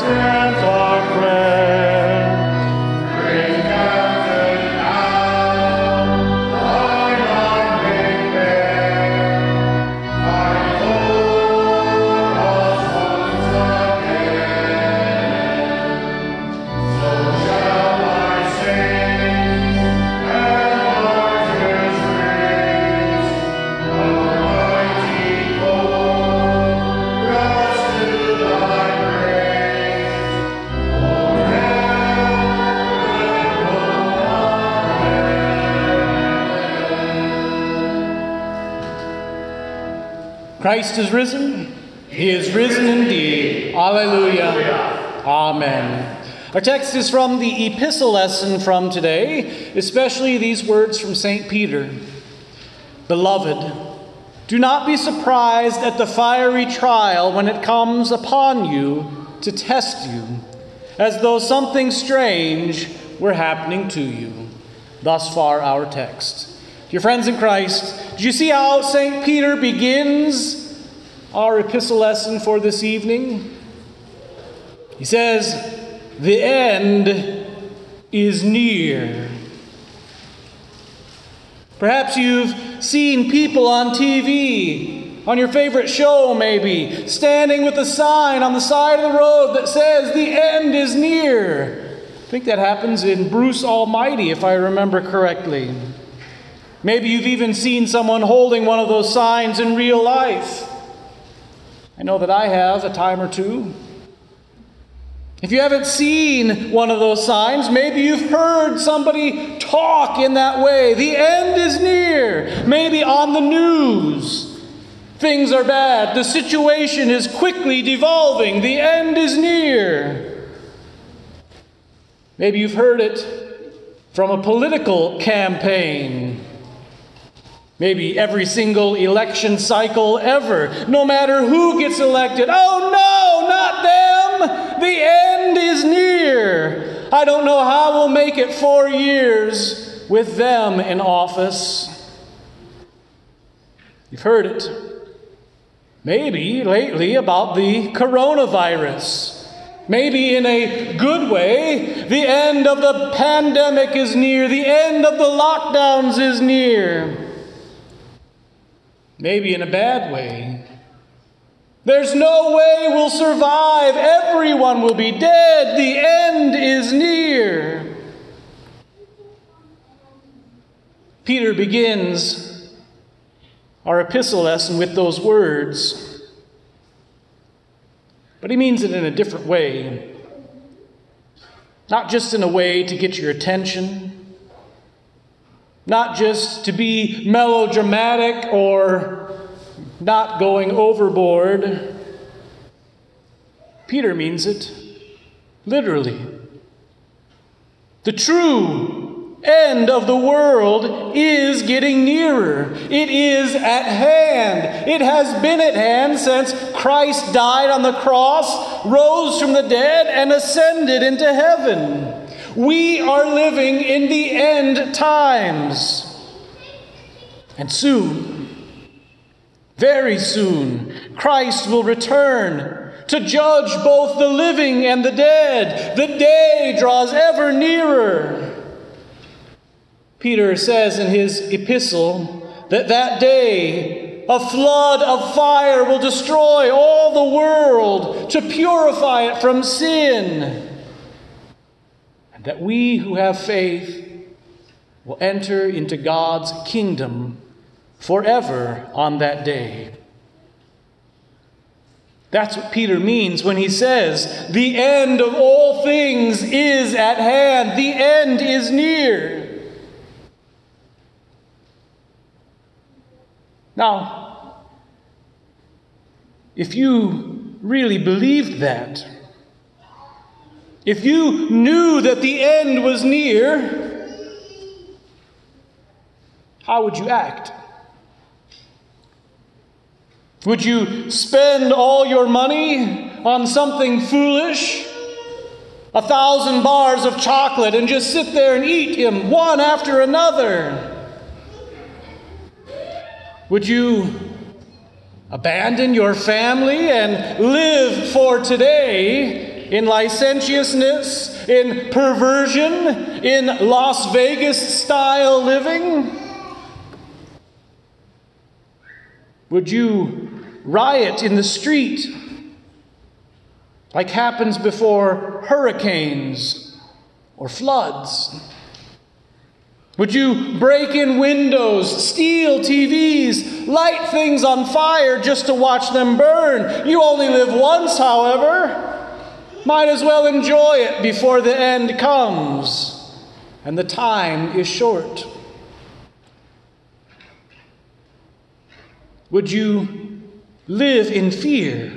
sends Christ is risen. He is risen indeed. Alleluia. Amen. Our text is from the epistle lesson from today, especially these words from St. Peter. Beloved, do not be surprised at the fiery trial when it comes upon you to test you, as though something strange were happening to you. Thus far, our text. Dear friends in Christ, do you see how St. Peter begins our epistle lesson for this evening? He says, The end is near. Perhaps you've seen people on TV, on your favorite show maybe, standing with a sign on the side of the road that says, The end is near. I think that happens in Bruce Almighty, if I remember correctly. Maybe you've even seen someone holding one of those signs in real life. I know that I have a time or two. If you haven't seen one of those signs, maybe you've heard somebody talk in that way. The end is near. Maybe on the news. Things are bad. The situation is quickly devolving. The end is near. Maybe you've heard it from a political campaign. Maybe every single election cycle ever, no matter who gets elected. Oh no, not them! The end is near. I don't know how we'll make it four years with them in office. You've heard it. Maybe lately about the coronavirus. Maybe in a good way, the end of the pandemic is near, the end of the lockdowns is near maybe in a bad way. There's no way we'll survive. Everyone will be dead. The end is near. Peter begins our epistle lesson with those words, but he means it in a different way. Not just in a way to get your attention not just to be melodramatic or not going overboard. Peter means it literally. The true end of the world is getting nearer. It is at hand. It has been at hand since Christ died on the cross, rose from the dead, and ascended into heaven. We are living in the end times. And soon, very soon, Christ will return to judge both the living and the dead. The day draws ever nearer. Peter says in his epistle that that day a flood of fire will destroy all the world to purify it from sin that we who have faith will enter into God's kingdom forever on that day. That's what Peter means when he says, The end of all things is at hand, the end is near. Now, if you really believed that, if you knew that the end was near, how would you act? Would you spend all your money on something foolish? A thousand bars of chocolate and just sit there and eat them one after another? Would you abandon your family and live for today in licentiousness, in perversion, in Las Vegas style living? Would you riot in the street like happens before hurricanes or floods? Would you break in windows, steal TVs, light things on fire just to watch them burn? You only live once, however. Might as well enjoy it before the end comes, and the time is short. Would you live in fear,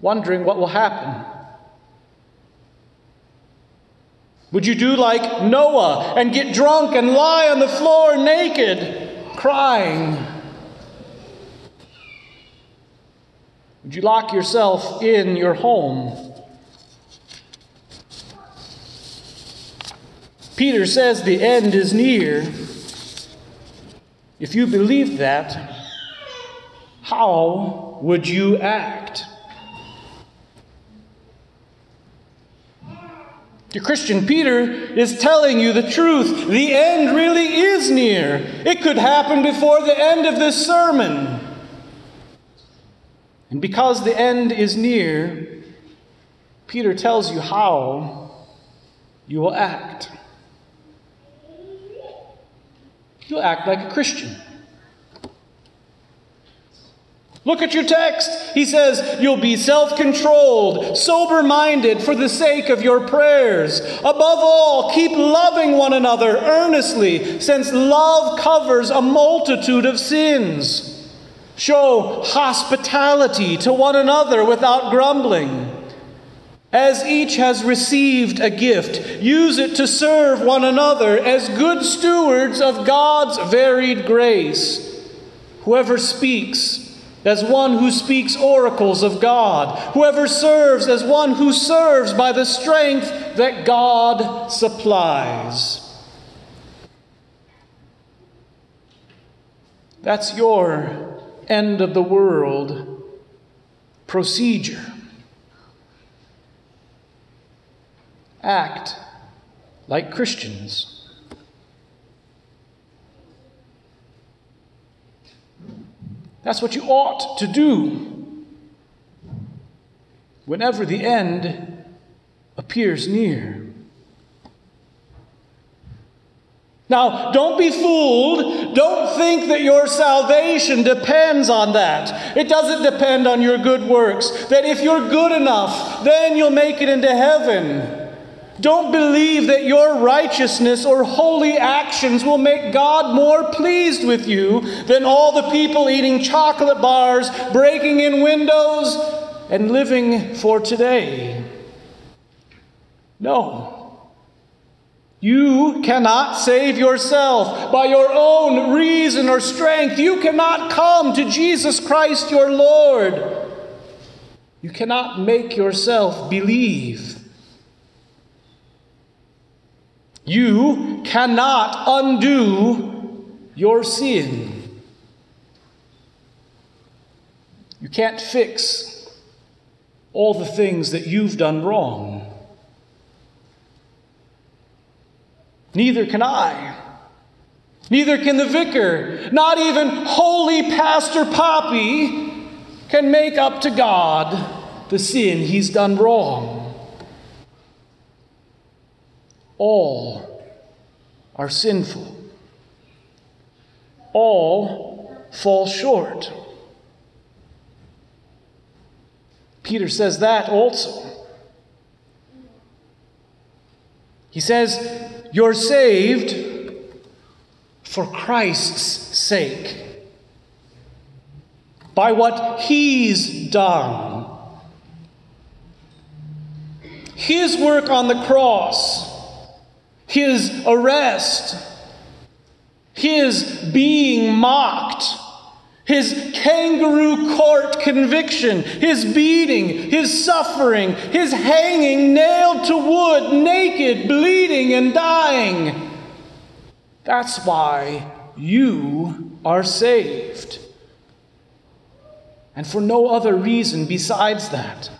wondering what will happen? Would you do like Noah and get drunk and lie on the floor naked, crying? Would you lock yourself in your home? Peter says the end is near. If you believe that, how would you act? Your Christian Peter is telling you the truth. The end really is near. It could happen before the end of this sermon. And because the end is near, Peter tells you how you will act. You'll act like a Christian. Look at your text. He says, You'll be self controlled, sober minded for the sake of your prayers. Above all, keep loving one another earnestly, since love covers a multitude of sins. Show hospitality to one another without grumbling. As each has received a gift, use it to serve one another as good stewards of God's varied grace. Whoever speaks, as one who speaks oracles of God, whoever serves as one who serves by the strength that God supplies. That's your end of the world procedure. Act like Christians. That's what you ought to do whenever the end appears near. Now, don't be fooled. Don't think that your salvation depends on that. It doesn't depend on your good works. That if you're good enough, then you'll make it into heaven. Don't believe that your righteousness or holy actions will make God more pleased with you than all the people eating chocolate bars, breaking in windows, and living for today. No. You cannot save yourself by your own reason or strength. You cannot come to Jesus Christ your Lord. You cannot make yourself believe. You cannot undo your sin. You can't fix all the things that you've done wrong. Neither can I. Neither can the vicar. Not even holy Pastor Poppy can make up to God the sin he's done wrong. All are sinful. All fall short. Peter says that also. He says, You're saved for Christ's sake, by what He's done. His work on the cross his arrest, his being mocked, his kangaroo court conviction, his beating, his suffering, his hanging nailed to wood, naked, bleeding, and dying. That's why you are saved. and for no other reason besides that.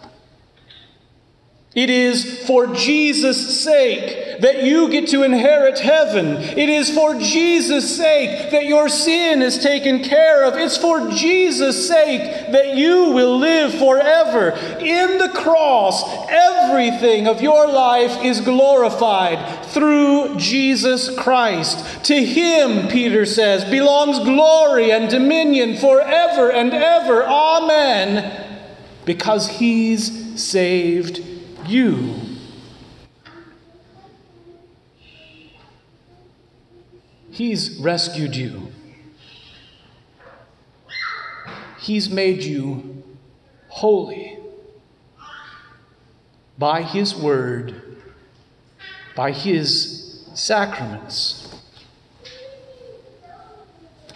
It is for Jesus' sake that you get to inherit heaven. It is for Jesus' sake that your sin is taken care of. It's for Jesus' sake that you will live forever. In the cross, everything of your life is glorified through Jesus Christ. To him, Peter says, belongs glory and dominion forever and ever. Amen. Because he's saved you. He's rescued you. He's made you holy by His Word, by His sacraments.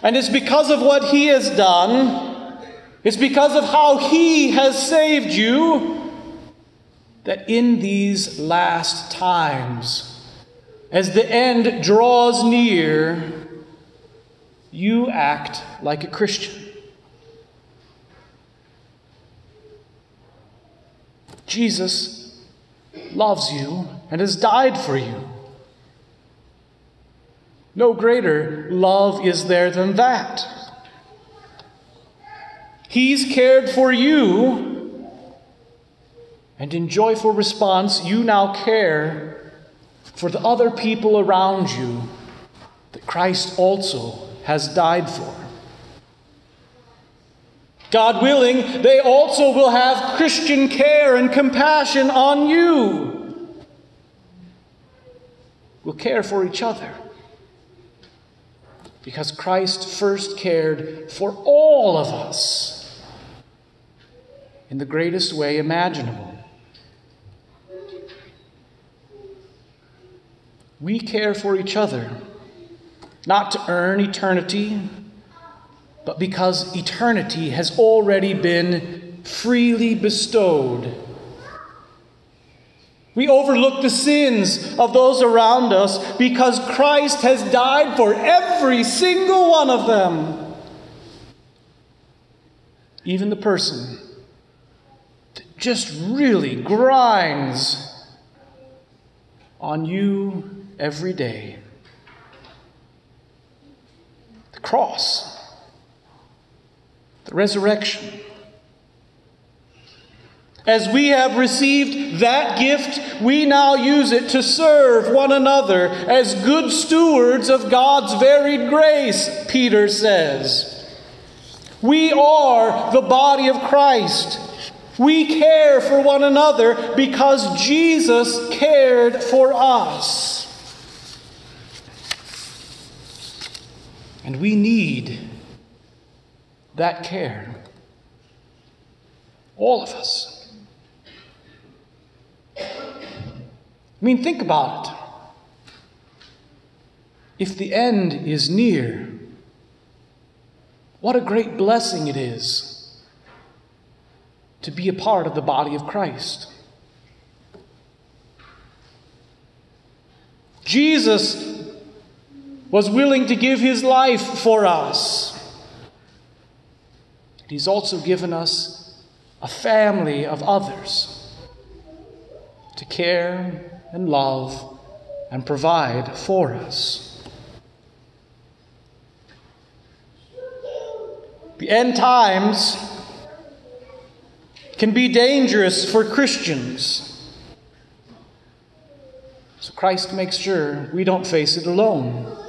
And it's because of what He has done, it's because of how He has saved you that in these last times, as the end draws near, you act like a Christian. Jesus loves you and has died for you. No greater love is there than that. He's cared for you and in joyful response, you now care for the other people around you that Christ also has died for. God willing, they also will have Christian care and compassion on you. We'll care for each other because Christ first cared for all of us in the greatest way imaginable. We care for each other, not to earn eternity, but because eternity has already been freely bestowed. We overlook the sins of those around us because Christ has died for every single one of them. Even the person that just really grinds on you every day. The cross, the resurrection. As we have received that gift, we now use it to serve one another as good stewards of God's varied grace, Peter says. We are the body of Christ. We care for one another because Jesus cared for us. And we need that care. All of us. I mean, think about it. If the end is near, what a great blessing it is to be a part of the body of Christ. Jesus was willing to give his life for us. He's also given us a family of others to care and love and provide for us. The end times can be dangerous for Christians. So Christ makes sure we don't face it alone.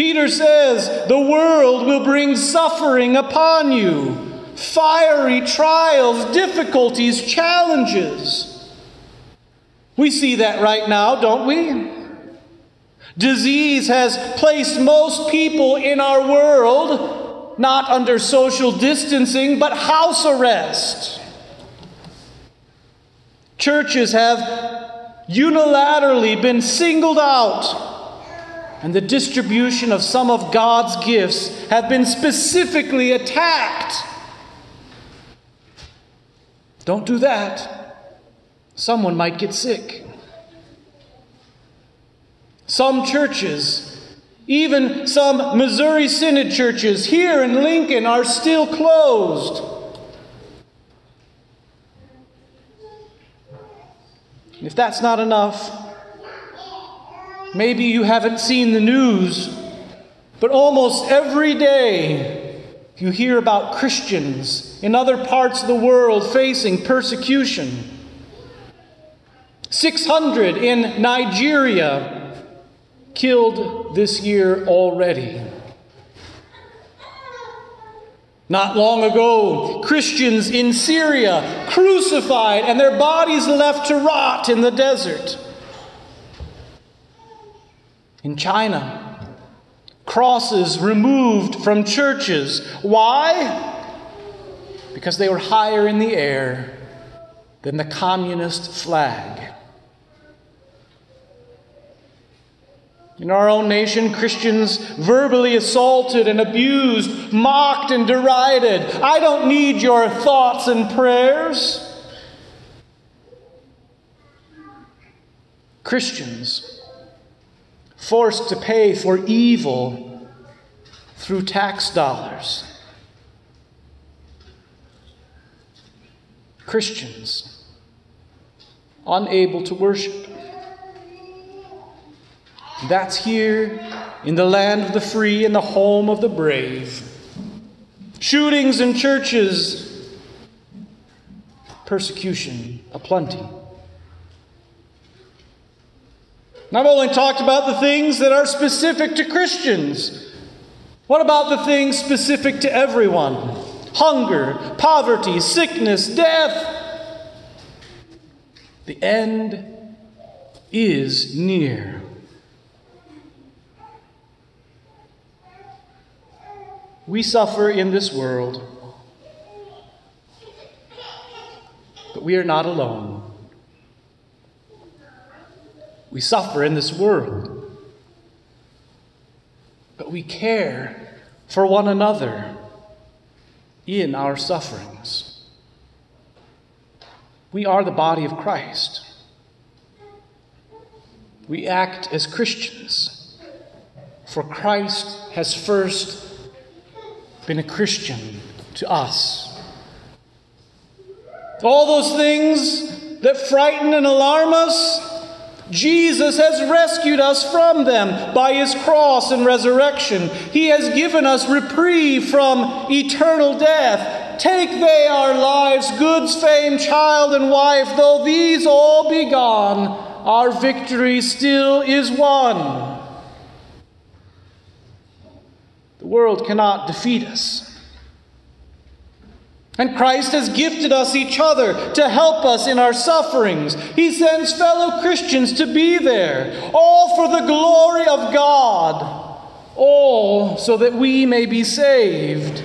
Peter says, The world will bring suffering upon you, fiery trials, difficulties, challenges. We see that right now, don't we? Disease has placed most people in our world not under social distancing, but house arrest. Churches have unilaterally been singled out and the distribution of some of God's gifts have been specifically attacked. Don't do that. Someone might get sick. Some churches Even some Missouri Synod churches here in Lincoln are still closed. If that's not enough, maybe you haven't seen the news, but almost every day you hear about Christians in other parts of the world facing persecution. 600 in Nigeria killed this year already. Not long ago, Christians in Syria crucified and their bodies left to rot in the desert. In China, crosses removed from churches. Why? Because they were higher in the air than the communist flag. In our own nation, Christians verbally assaulted and abused, mocked and derided. I don't need your thoughts and prayers. Christians forced to pay for evil through tax dollars. Christians unable to worship. That's here in the land of the free and the home of the brave. Shootings in churches, persecution aplenty. And I've only talked about the things that are specific to Christians. What about the things specific to everyone? Hunger, poverty, sickness, death. The end is near. We suffer in this world, but we are not alone. We suffer in this world, but we care for one another in our sufferings. We are the body of Christ. We act as Christians, for Christ has first been a Christian to us. All those things that frighten and alarm us, Jesus has rescued us from them by his cross and resurrection. He has given us reprieve from eternal death. Take they our lives, goods, fame, child, and wife, though these all be gone, our victory still is won. The world cannot defeat us. And Christ has gifted us each other to help us in our sufferings. He sends fellow Christians to be there, all for the glory of God, all so that we may be saved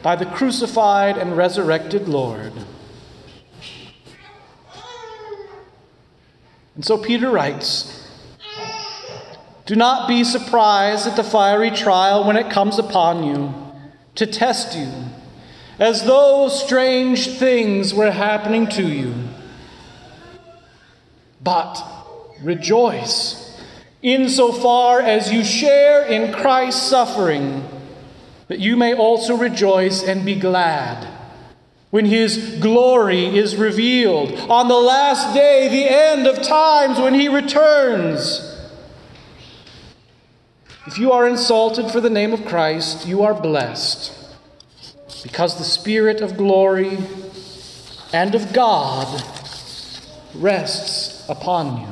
by the crucified and resurrected Lord. And so Peter writes, do not be surprised at the fiery trial when it comes upon you to test you, as though strange things were happening to you. But rejoice insofar as you share in Christ's suffering, that you may also rejoice and be glad when his glory is revealed on the last day, the end of times, when he returns. If you are insulted for the name of Christ, you are blessed, because the Spirit of glory and of God rests upon you.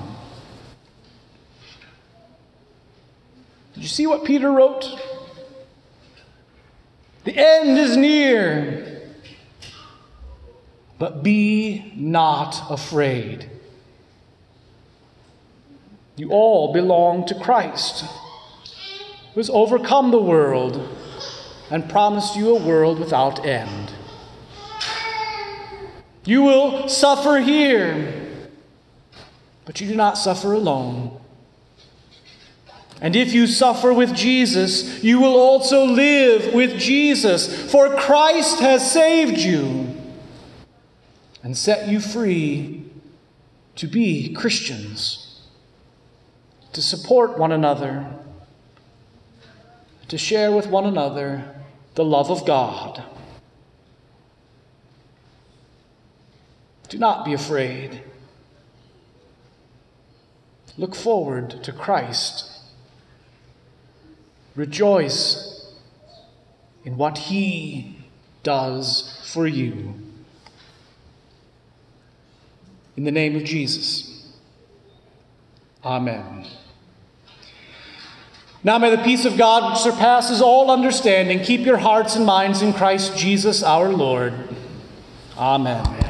Did you see what Peter wrote? The end is near, but be not afraid. You all belong to Christ who has overcome the world and promised you a world without end. You will suffer here, but you do not suffer alone. And if you suffer with Jesus, you will also live with Jesus, for Christ has saved you and set you free to be Christians, to support one another to share with one another the love of God. Do not be afraid. Look forward to Christ. Rejoice in what He does for you. In the name of Jesus. Amen. Now may the peace of God, which surpasses all understanding, keep your hearts and minds in Christ Jesus our Lord. Amen.